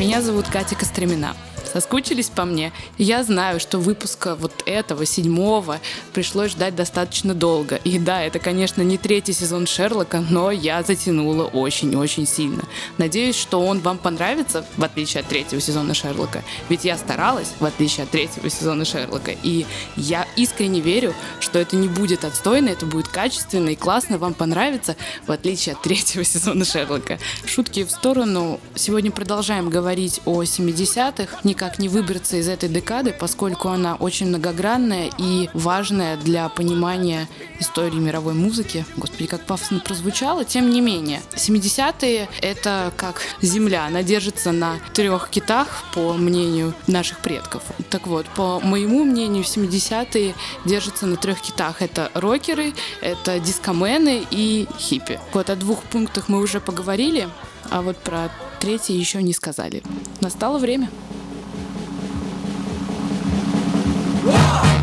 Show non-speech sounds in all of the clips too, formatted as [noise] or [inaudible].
Меня зовут Катя Костремина. Соскучились по мне? Я знаю, что выпуска вот этого, седьмого, пришлось ждать достаточно долго. И да, это, конечно, не третий сезон Шерлока, но я затянула очень-очень сильно. Надеюсь, что он вам понравится, в отличие от третьего сезона Шерлока. Ведь я старалась, в отличие от третьего сезона Шерлока. И я искренне верю, что это не будет отстойно, это будет качественно и классно, вам понравится, в отличие от третьего сезона Шерлока. Шутки в сторону. Сегодня продолжаем говорить о 70-х. Не никак не выбраться из этой декады, поскольку она очень многогранная и важная для понимания истории мировой музыки. Господи, как пафосно прозвучало. Тем не менее, 70-е — это как земля. Она держится на трех китах, по мнению наших предков. Так вот, по моему мнению, 70-е держатся на трех китах. Это рокеры, это дискомены и хиппи. Вот о двух пунктах мы уже поговорили, а вот про третий еще не сказали. Настало время. Wow.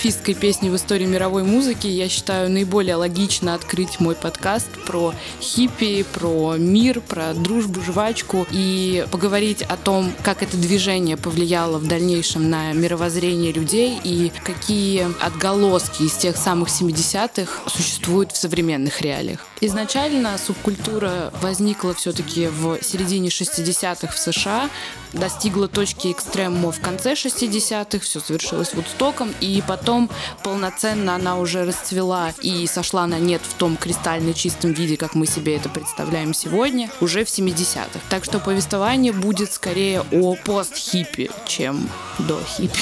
Пацифистской песни в истории мировой музыки. Я считаю наиболее логично открыть мой подкаст про хиппи, про мир, про дружбу, жвачку и поговорить о том, как это движение повлияло в дальнейшем на мировоззрение людей и какие отголоски из тех самых 70-х существуют в современных реалиях. Изначально субкультура возникла все-таки в середине 60-х в США, достигла точки экстремума в конце 60-х, все совершилось Вудстоком, и потом полноценно она уже расцвела и сошла на нет в том кристально чистом виде, как мы себе это представляем сегодня, уже в 70-х. Так что повествование будет скорее о пост-хиппи, чем до хиппи.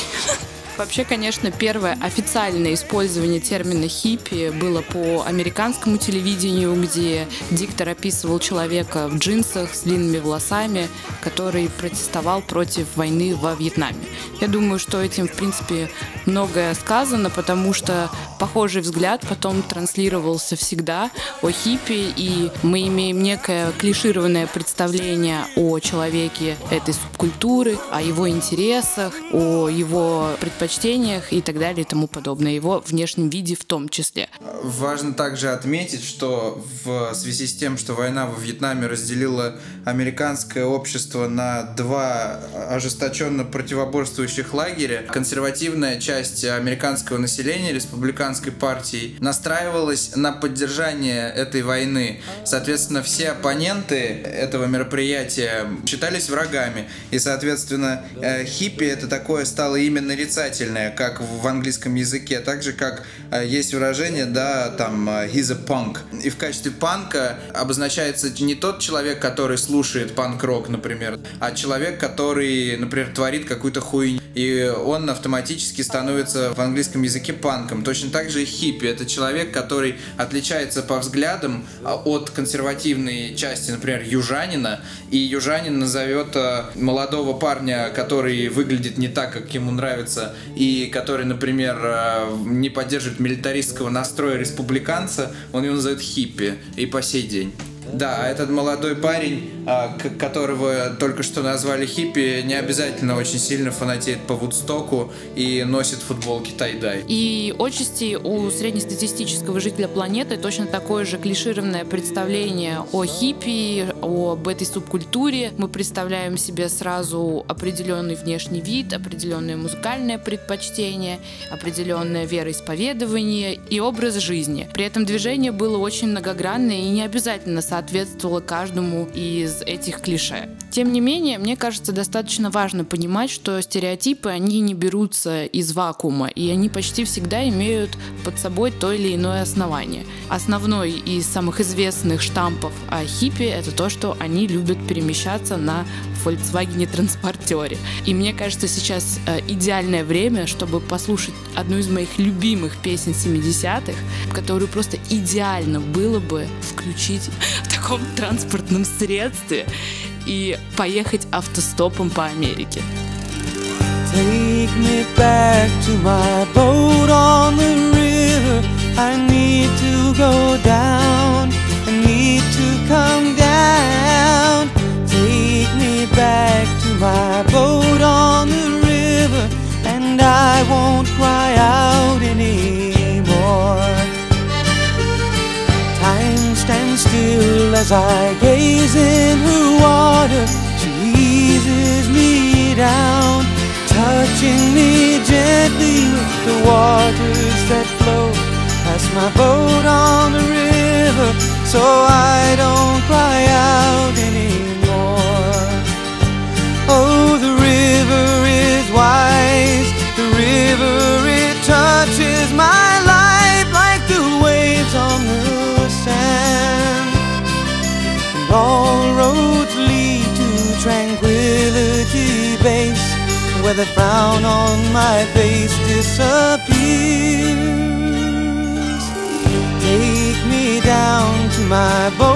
Вообще, конечно, первое официальное использование термина хиппи было по американскому телевидению, где диктор описывал человека в джинсах с длинными волосами, который протестовал против войны во Вьетнаме. Я думаю, что этим, в принципе, многое сказано, потому что похожий взгляд потом транслировался всегда о хиппи, и мы имеем некое клишированное представление о человеке этой субкультуры, о его интересах, о его предпочтениях предпочтениях и так далее и тому подобное, его внешнем виде в том числе. Важно также отметить, что в связи с тем, что война во Вьетнаме разделила американское общество на два ожесточенно противоборствующих лагеря, консервативная часть американского населения, республиканской партии, настраивалась на поддержание этой войны. Соответственно, все оппоненты этого мероприятия считались врагами. И, соответственно, э, хиппи это такое стало именно нарицать прилагательное, как в английском языке, так же как э, есть выражение, да, там, э, he's a punk. И в качестве панка обозначается не тот человек, который слушает панк-рок, например, а человек, который, например, творит какую-то хуйню. И он автоматически становится в английском языке панком. Точно так же и хиппи. Это человек, который отличается по взглядам а, от консервативной части, например, южанина. И южанин назовет э, молодого парня, который выглядит не так, как ему нравится, и который, например, э, не поддерживает милитаристского настроя республиканца, он его называет хиппи и по сей день. Да, этот молодой парень а, которого только что назвали хиппи, не обязательно очень сильно фанатеет по Вудстоку и носит футболки тайдай. И отчасти у среднестатистического жителя планеты точно такое же клишированное представление о хиппи, об этой субкультуре. Мы представляем себе сразу определенный внешний вид, определенное музыкальное предпочтение, определенное вероисповедование и образ жизни. При этом движение было очень многогранное и не обязательно соответствовало каждому из этих клише. Тем не менее, мне кажется, достаточно важно понимать, что стереотипы, они не берутся из вакуума, и они почти всегда имеют под собой то или иное основание. Основной из самых известных штампов о хиппи — это то, что они любят перемещаться на Volkswagen транспортере. И мне кажется, сейчас э, идеальное время, чтобы послушать одну из моих любимых песен 70-х, которую просто идеально было бы включить в таком транспортном средстве и поехать автостопом по Америке. I won't cry out anymore. Still as I gaze in her water. She eases me down touching me gently with the waters that flow past my boat on the river so I don't cry out anymore. Oh, the river is wise, the river it touches my All roads lead to tranquility base where the frown on my face disappears. Take me down to my boat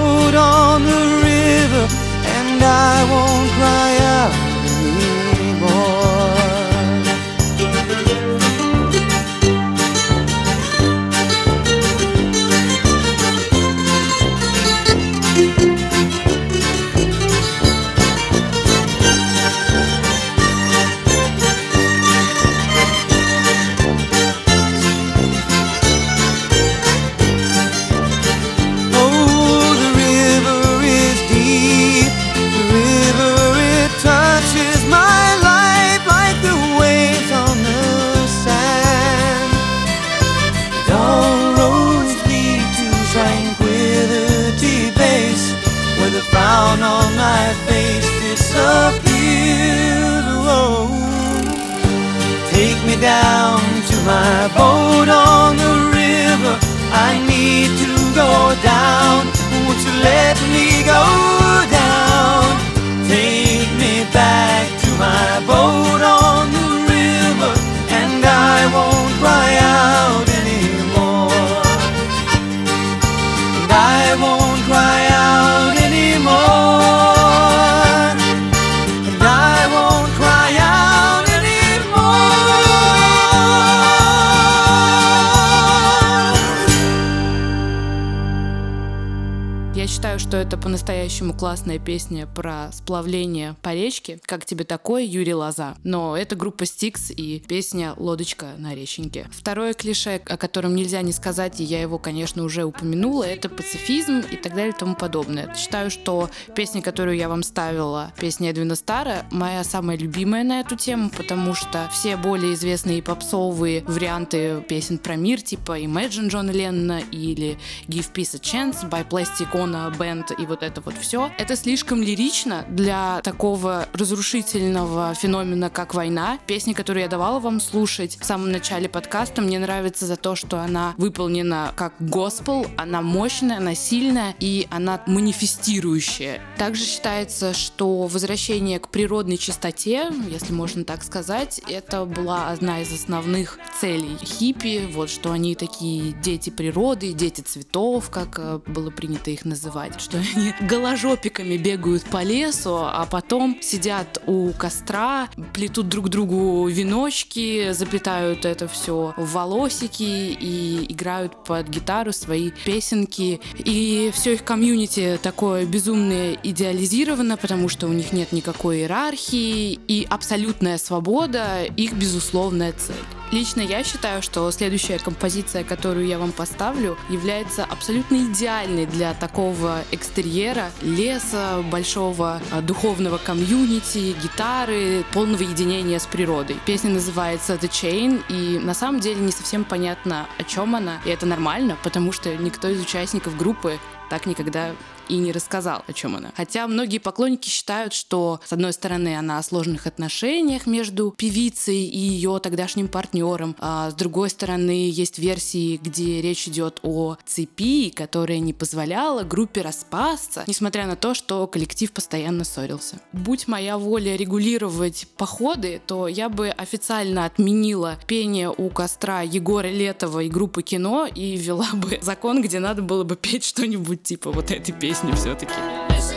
что это по-настоящему классная песня про сплавление по речке. Как тебе такое, Юрий Лоза? Но это группа Стикс и песня «Лодочка на реченьке». Второе клише, о котором нельзя не сказать, и я его, конечно, уже упомянула, это пацифизм и так далее и тому подобное. Считаю, что песня, которую я вам ставила, песня Эдвина Стара, моя самая любимая на эту тему, потому что все более известные попсовые варианты песен про мир, типа Imagine Джона Леннона или Give Peace a Chance by Plastic Ono Band и вот это вот все, это слишком лирично для такого разрушительного феномена, как война. Песня, которую я давала вам слушать в самом начале подкаста, мне нравится за то, что она выполнена как госпел, она мощная, она сильная и она манифестирующая. Также считается, что возвращение к природной чистоте, если можно так сказать, это была одна из основных целей хиппи, вот что они такие дети природы, дети цветов, как э, было принято их называть, что они голожопиками бегают по лесу, а потом сидят у костра, плетут друг другу веночки, заплетают это все в волосики и играют под гитару свои песенки. И все их комьюнити такое безумно идеализировано, потому что у них нет никакой иерархии и абсолютная свобода их безусловная цель. Лично я считаю, что следующая композиция, которую я вам поставлю, является абсолютно идеальной для такого экстерьера, леса, большого а, духовного комьюнити, гитары, полного единения с природой. Песня называется The Chain, и на самом деле не совсем понятно, о чем она, и это нормально, потому что никто из участников группы так никогда и не рассказал, о чем она. Хотя многие поклонники считают, что, с одной стороны, она о сложных отношениях между певицей и ее тогдашним партнером, а с другой стороны, есть версии, где речь идет о цепи, которая не позволяла группе распасться, несмотря на то, что коллектив постоянно ссорился. Будь моя воля регулировать походы, то я бы официально отменила пение у костра Егора Летова и группы кино и ввела бы закон, где надо было бы петь что-нибудь типа вот этой песни песни все-таки.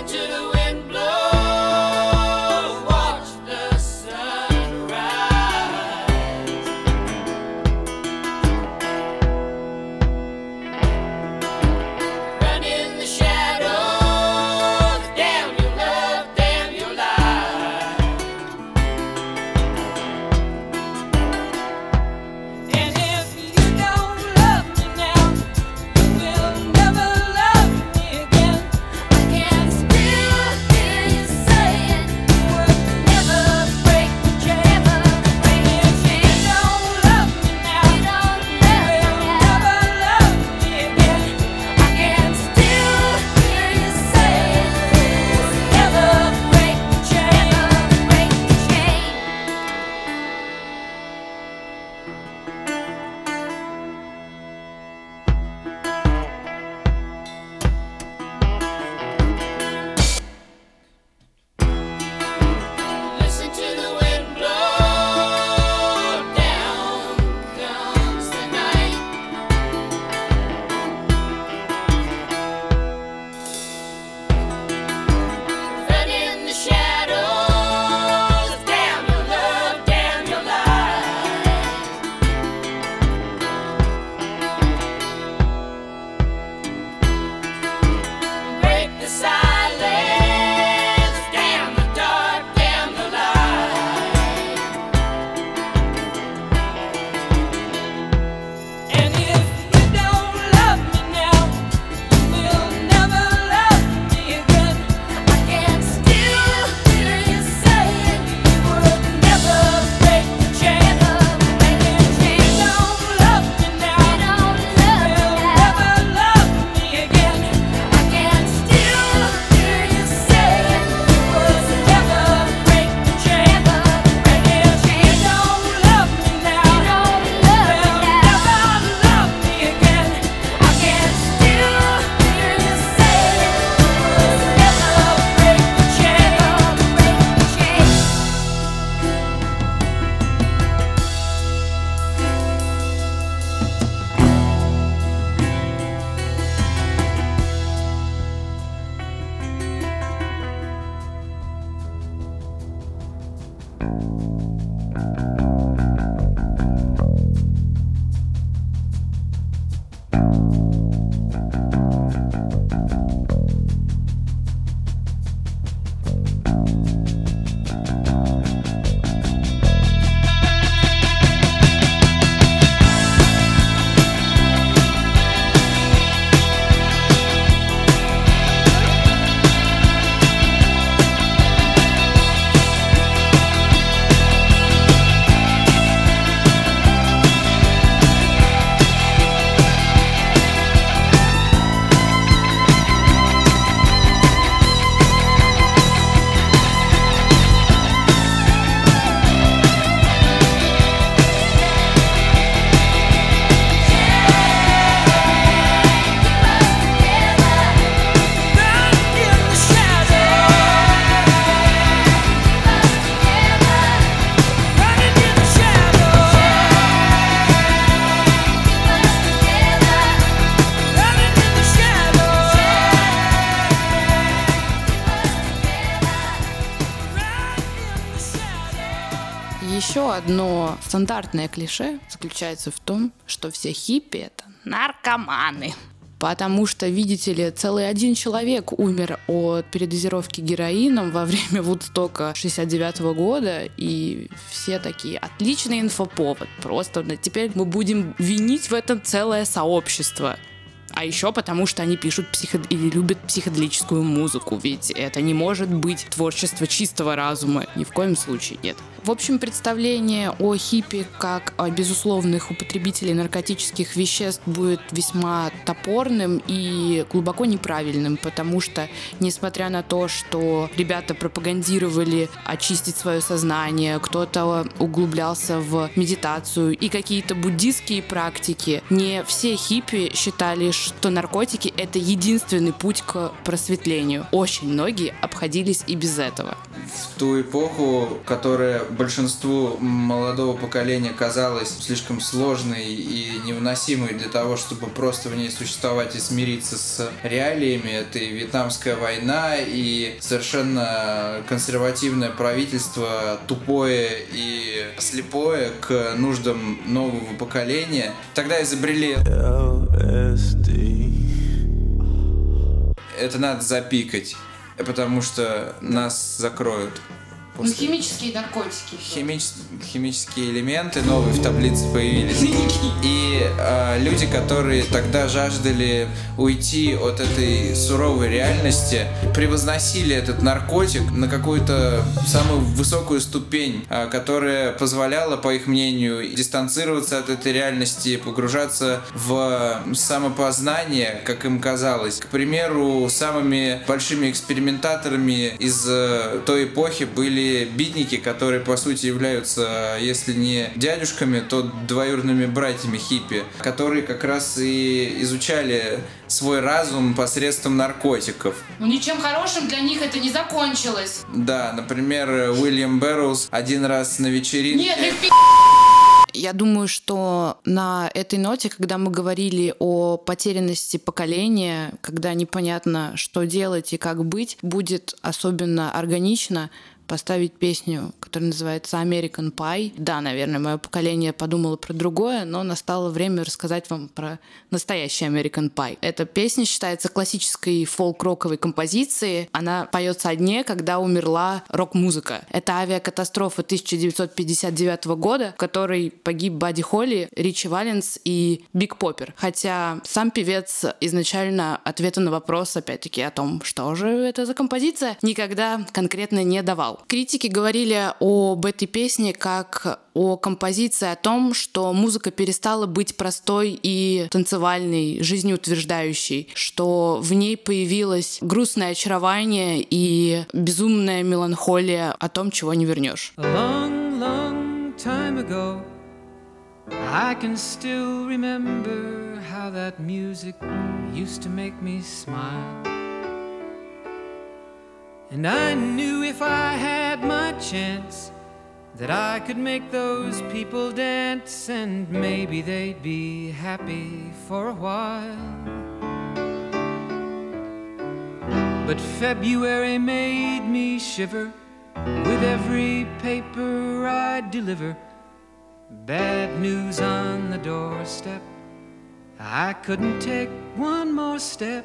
Стандартное клише заключается в том, что все хиппи — это наркоманы. Потому что, видите ли, целый один человек умер от передозировки героином во время Вудстока 69 -го года, и все такие, отличный инфоповод, просто теперь мы будем винить в этом целое сообщество. А еще потому, что они пишут психо... или любят психоделическую музыку, ведь это не может быть творчество чистого разума, ни в коем случае нет. В общем, представление о хиппи как о безусловных употребителей наркотических веществ будет весьма топорным и глубоко неправильным, потому что, несмотря на то, что ребята пропагандировали очистить свое сознание, кто-то углублялся в медитацию и какие-то буддистские практики, не все хиппи считали, что наркотики — это единственный путь к просветлению. Очень многие обходились и без этого. В ту эпоху, которая большинству молодого поколения казалась слишком сложной и невыносимой для того, чтобы просто в ней существовать и смириться с реалиями. Это и Вьетнамская война, и совершенно консервативное правительство, тупое и слепое к нуждам нового поколения. Тогда изобрели это надо запикать, потому что нас закроют. После... Ну, химические наркотики. Химич... Химические элементы новые в таблице появились. [laughs] И э, люди, которые тогда жаждали уйти от этой суровой реальности, превозносили этот наркотик на какую-то самую высокую ступень, э, которая позволяла, по их мнению, дистанцироваться от этой реальности, погружаться в самопознание, как им казалось. К примеру, самыми большими экспериментаторами из э, той эпохи были битники, которые по сути являются, если не дядюшками, то двоюродными братьями хиппи, которые как раз и изучали свой разум посредством наркотиков. Ну ничем хорошим для них это не закончилось. Да, например, Уильям Бэрроуз один раз на вечеринке... Нет, ну я думаю, что на этой ноте, когда мы говорили о потерянности поколения, когда непонятно, что делать и как быть, будет особенно органично поставить песню, которая называется American Pie. Да, наверное, мое поколение подумало про другое, но настало время рассказать вам про настоящий American Pie. Эта песня считается классической фолк-роковой композицией. Она поется о дне, когда умерла рок-музыка. Это авиакатастрофа 1959 года, в которой погиб Бадди Холли, Ричи Валенс и Биг Поппер. Хотя сам певец изначально ответа на вопрос, опять-таки, о том, что же это за композиция, никогда конкретно не давал. Критики говорили об этой песне как о композиции, о том, что музыка перестала быть простой и танцевальной, жизнеутверждающей, что в ней появилось грустное очарование и безумная меланхолия о том, чего не вернешь. I can still remember how that music used to make me smile. And I knew if I had my chance that I could make those people dance and maybe they'd be happy for a while. But February made me shiver with every paper I deliver. Bad news on the doorstep. I couldn't take one more step.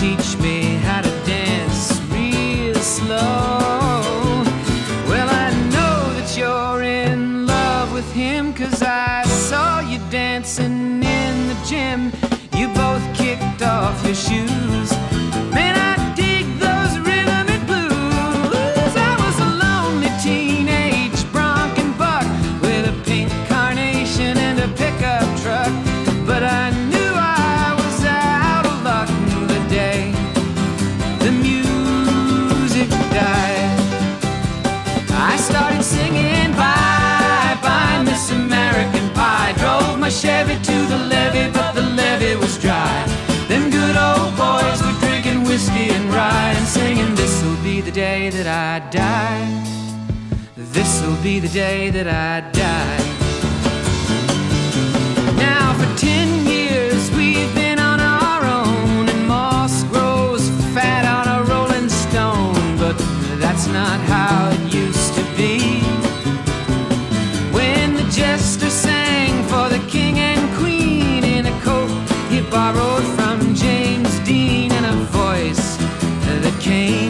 teach me. be the day that I die. Now, for ten years, we've been on our own, and moss grows fat on a rolling stone, but that's not how it used to be. When the jester sang for the king and queen in a coat he borrowed from James Dean, and a voice that came.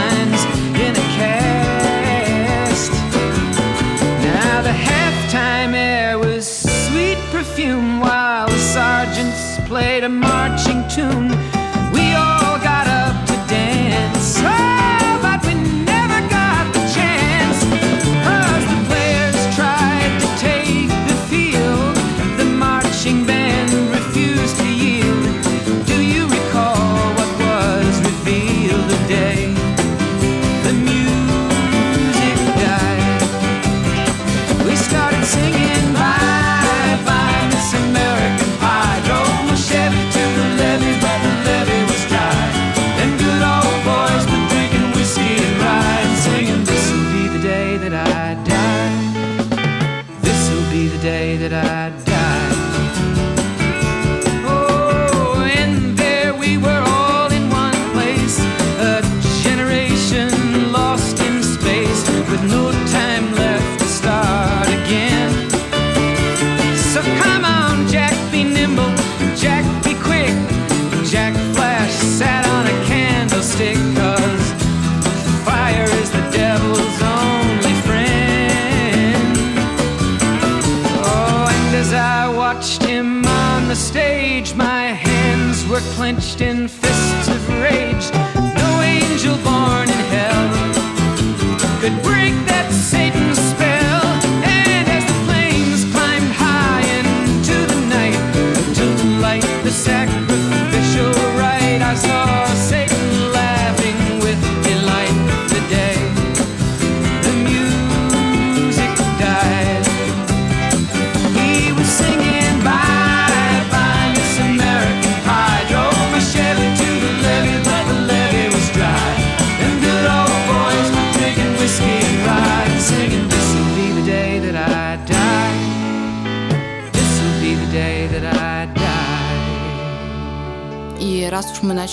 perfume while the sergeants played a march.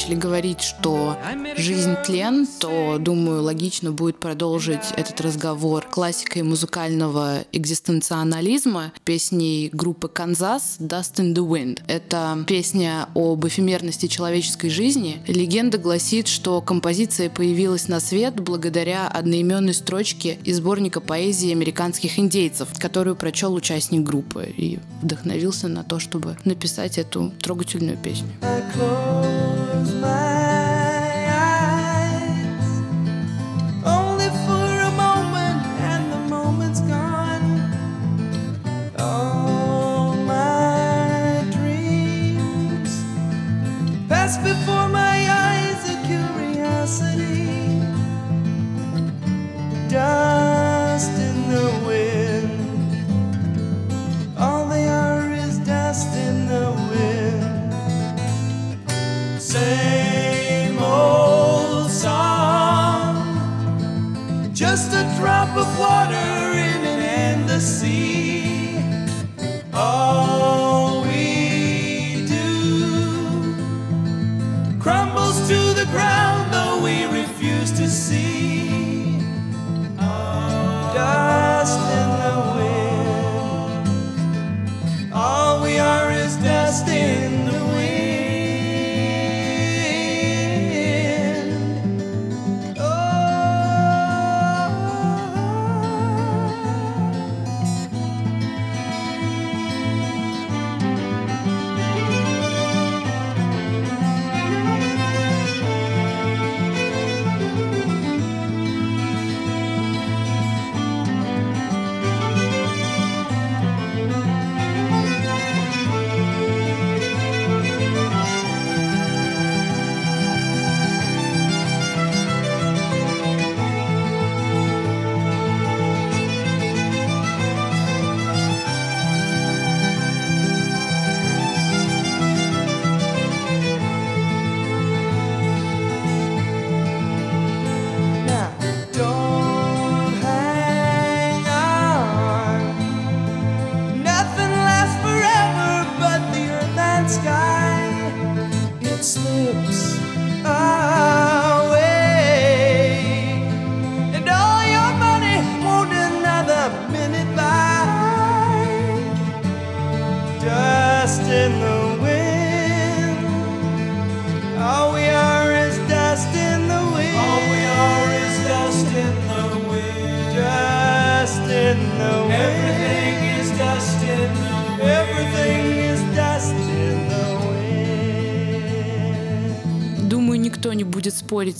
Начали говорить, логично будет продолжить этот разговор классикой музыкального экзистенционализма песней группы «Канзас» «Dust in the Wind». Это песня об эфемерности человеческой жизни. Легенда гласит, что композиция появилась на свет благодаря одноименной строчке из сборника поэзии американских индейцев, которую прочел участник группы и вдохновился на то, чтобы написать эту трогательную песню. I close my before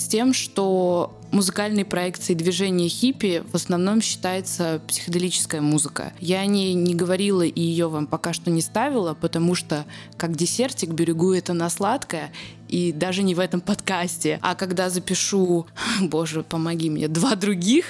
тем, что музыкальной проекцией движения хиппи в основном считается психоделическая музыка. Я о ней не говорила и ее вам пока что не ставила, потому что как десертик берегу это на сладкое, и даже не в этом подкасте. А когда запишу, [laughs] боже, помоги мне, два других,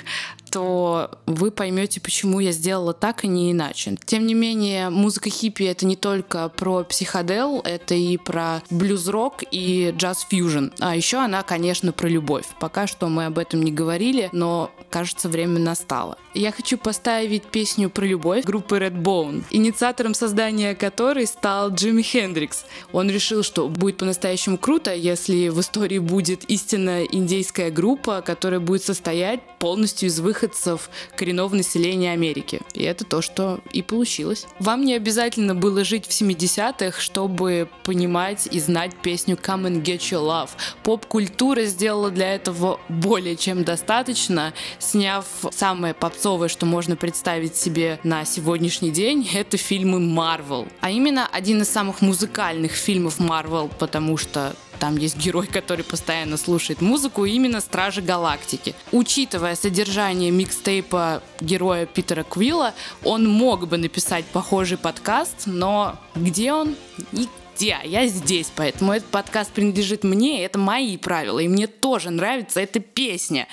то вы поймете, почему я сделала так, и не иначе. Тем не менее, музыка хиппи — это не только про психодел, это и про блюз-рок и джаз-фьюжн. А еще она, конечно, про любовь. Пока что мы об этом не говорили, но, кажется, время настало. Я хочу поставить песню про любовь группы Redbone, инициатором создания которой стал Джимми Хендрикс. Он решил, что будет по-настоящему круто, если в истории будет истинно индейская группа, которая будет состоять полностью из выходцев коренного населения Америки. И это то, что и получилось. Вам не обязательно было жить в 70-х, чтобы понимать и знать песню Come and Get Your Love. Поп-культура сделала для этого более чем достаточно, сняв самое попсовое, что можно представить себе на сегодняшний день, [laughs] это фильмы Марвел. А именно один из самых музыкальных фильмов Марвел, потому что там есть герой, который постоянно слушает музыку, именно Стражи Галактики. Учитывая содержание микстейпа героя Питера Квилла, он мог бы написать похожий подкаст, но где он? Нигде. Я здесь, поэтому этот подкаст принадлежит мне, это мои правила, и мне тоже нравится эта песня.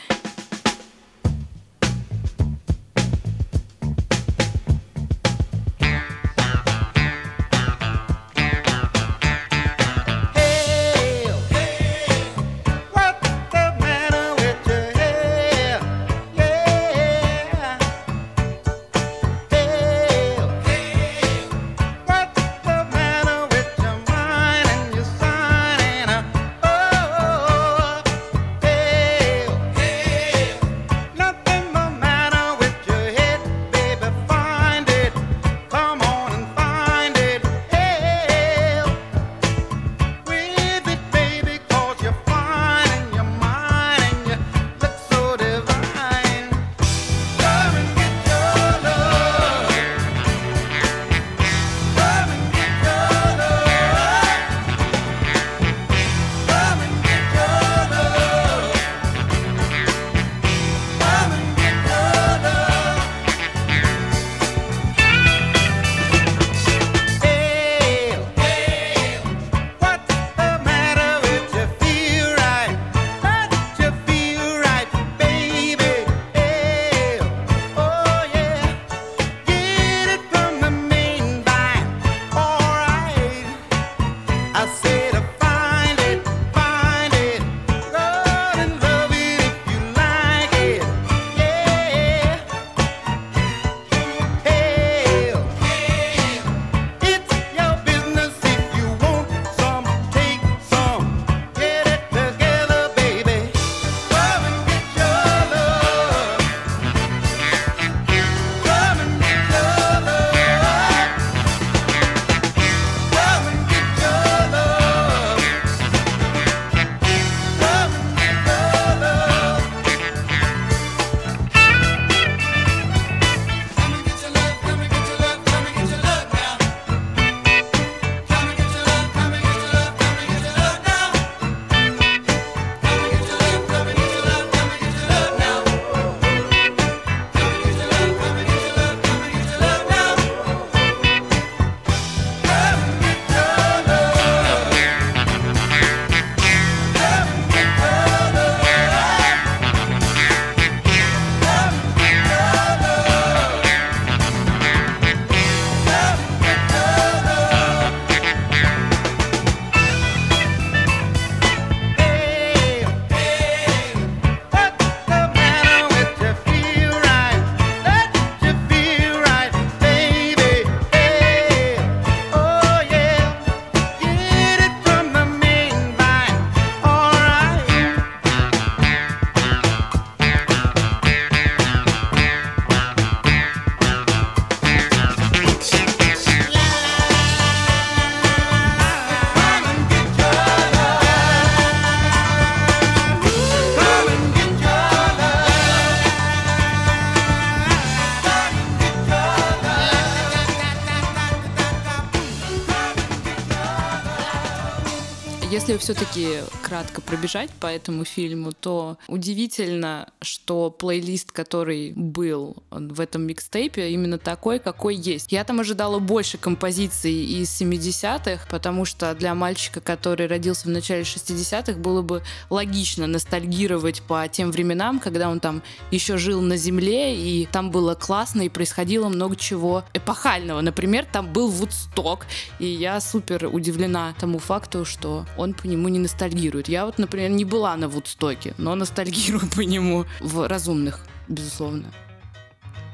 Если все-таки кратко пробежать по этому фильму, то удивительно, что плейлист, который был в этом микстейпе, именно такой, какой есть. Я там ожидала больше композиций из 70-х, потому что для мальчика, который родился в начале 60-х, было бы логично ностальгировать по тем временам, когда он там еще жил на земле, и там было классно, и происходило много чего эпохального. Например, там был Вудсток, и я супер удивлена тому факту, что он по нему не ностальгирует. Я вот, например, не была на Вудстоке, но ностальгирую [laughs] по нему. В разумных, безусловно,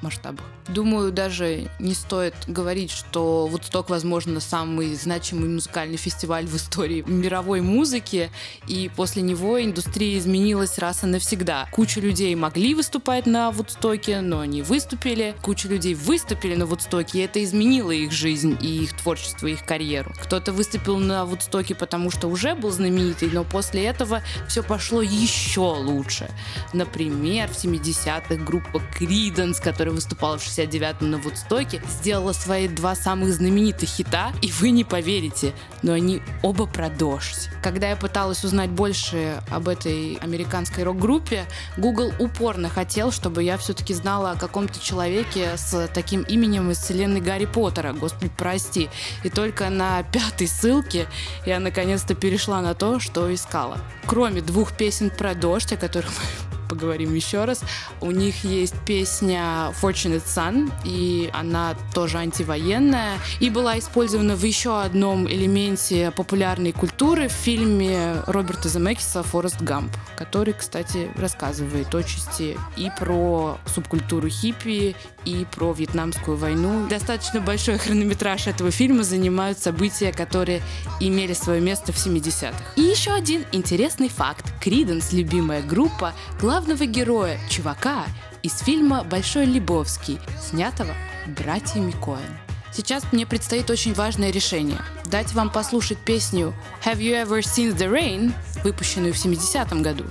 масштабах. Думаю, даже не стоит говорить, что Вудсток, возможно, самый значимый музыкальный фестиваль в истории мировой музыки, и после него индустрия изменилась раз и навсегда. Куча людей могли выступать на Вудстоке, но они выступили. Куча людей выступили на Вудстоке, и это изменило их жизнь и их творчество, и их карьеру. Кто-то выступил на Вудстоке, потому что уже был знаменитый, но после этого все пошло еще лучше. Например, в 70-х группа Creedence, которая выступала в 69-м на Вудстоке, сделала свои два самых знаменитых хита, и вы не поверите, но они оба про дождь. Когда я пыталась узнать больше об этой американской рок-группе, Google упорно хотел, чтобы я все-таки знала о каком-то человеке с таким именем из вселенной Гарри Поттера, господи, прости. И только на пятой ссылке я наконец-то перешла на то, что искала. Кроме двух песен про дождь, о которых мы поговорим еще раз. У них есть песня Fortunate Son, и она тоже антивоенная, и была использована в еще одном элементе популярной культуры в фильме Роберта Земекиса «Форест Гамп», который, кстати, рассказывает отчасти и про субкультуру хиппи, и про Вьетнамскую войну. Достаточно большой хронометраж этого фильма занимают события, которые имели свое место в 70-х. И еще один интересный факт. Криденс, любимая группа, главного героя, чувака, из фильма «Большой Лебовский», снятого братьями Коэн. Сейчас мне предстоит очень важное решение. Дать вам послушать песню «Have you ever seen the rain», выпущенную в 70-м году,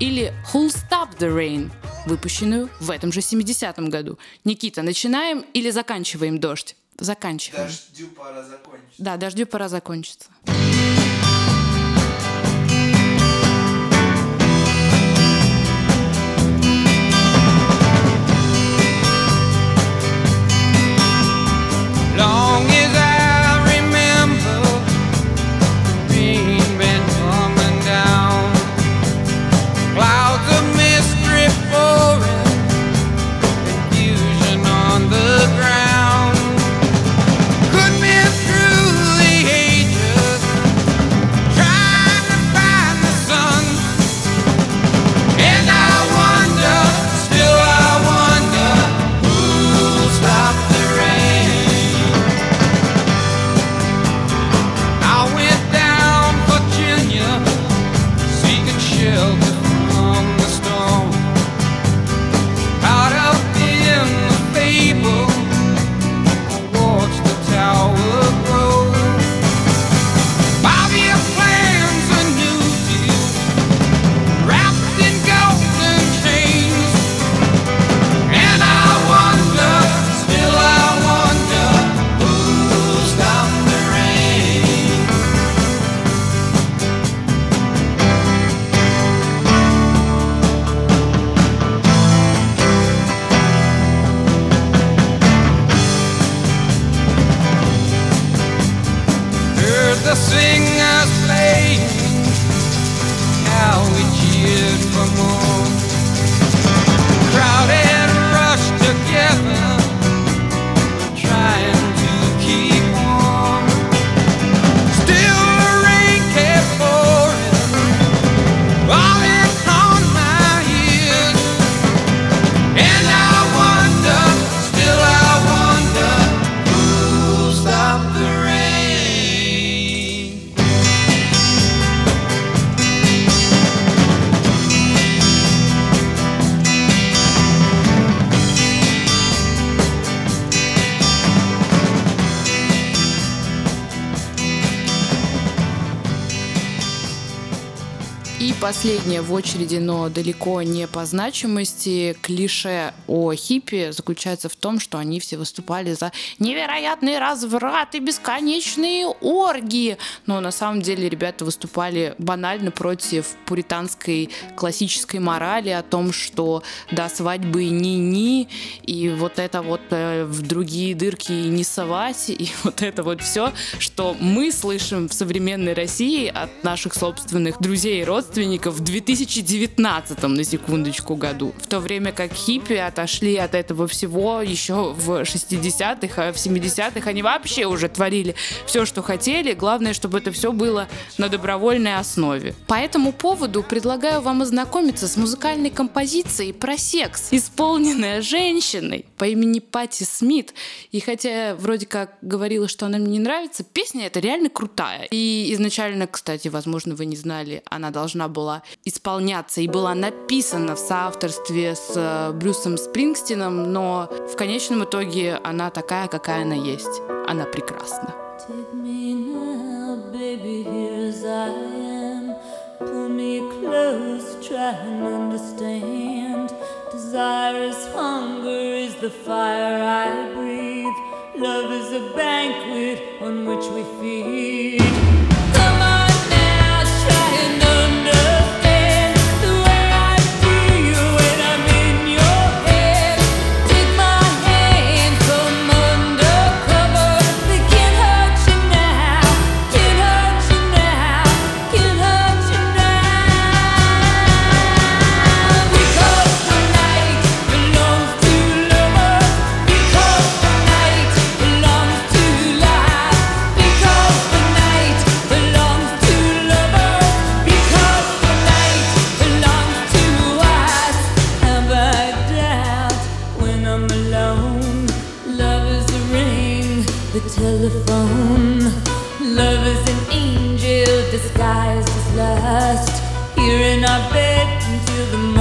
или «Who'll stop the rain», выпущенную в этом же 70-м году. Никита, начинаем или заканчиваем «Дождь»? Заканчиваем. Дождю пора закончить. Да, дождю пора закончиться. Long последнее в очереди, но далеко не по значимости, клише о хиппи заключается в том, что они все выступали за невероятный разврат и бесконечные оргии. Но на самом деле ребята выступали банально против пуританской классической морали о том, что до свадьбы ни-ни, и вот это вот э, в другие дырки не совать, и [laughs] вот это вот все, что мы слышим в современной России от наших собственных друзей и родственников в 2019 на секундочку году. В то время как хиппи отошли от этого всего еще в 60-х, а в 70-х они вообще уже творили все, что хотели. Главное, чтобы это все было на добровольной основе. По этому поводу предлагаю вам ознакомиться с музыкальной композицией про секс, исполненная женщиной по имени Пати Смит. И хотя вроде как говорила, что она мне не нравится, песня эта реально крутая. И изначально, кстати, возможно, вы не знали, она должна была исполняться и была написана в соавторстве с э, Брюсом Спрингстином, но в конечном итоге она такая, какая она есть. Она прекрасна. Desire is hunger, is the fire I breathe. Love is a banquet on which we feed. Love is an angel disguised as lust. Here in our bed until the morning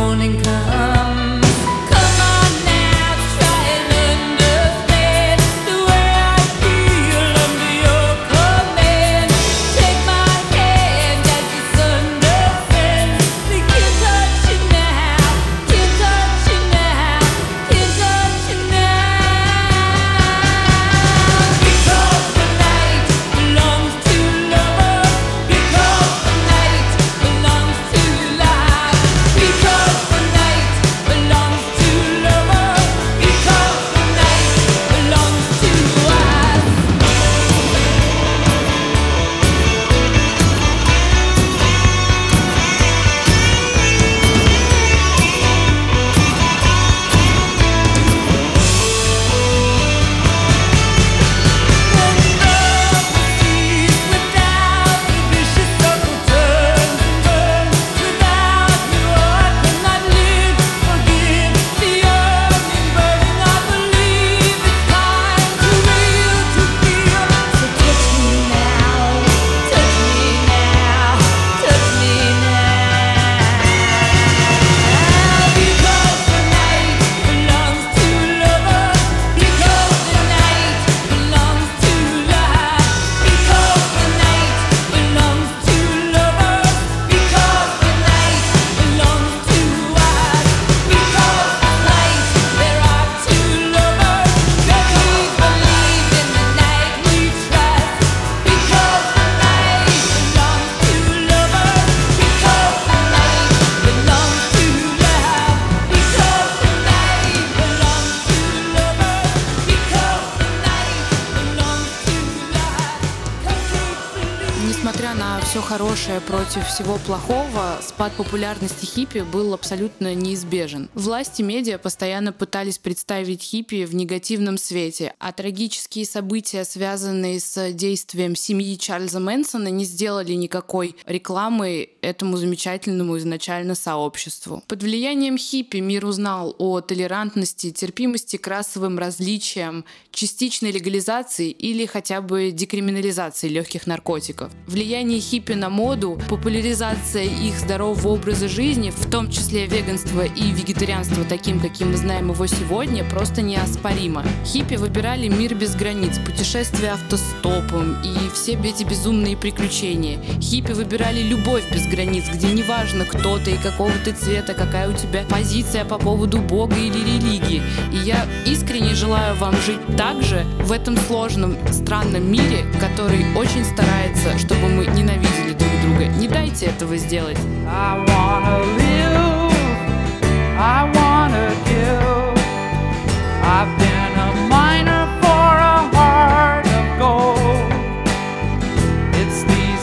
против всего плохого, спад популярности хиппи был абсолютно неизбежен. Власти медиа постоянно пытались представить хиппи в негативном свете, а трагические события, связанные с действием семьи Чарльза Мэнсона, не сделали никакой рекламы этому замечательному изначально сообществу. Под влиянием хиппи мир узнал о толерантности, терпимости к расовым различиям, частичной легализации или хотя бы декриминализации легких наркотиков. Влияние хиппи на моду, популяризация их здорового образа жизни, в том числе веганства и вегетарианства таким, каким мы знаем его сегодня, просто неоспоримо. Хиппи выбирали мир без границ, путешествия автостопом и все эти безумные приключения. Хиппи выбирали любовь без границ, где неважно, кто ты и какого ты цвета, какая у тебя позиция по поводу Бога или религии. И я искренне желаю вам жить так же в этом сложном, странном мире, который очень старается, чтобы мы ненавидели друг друга. Не дайте этого сделать.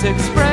Expressions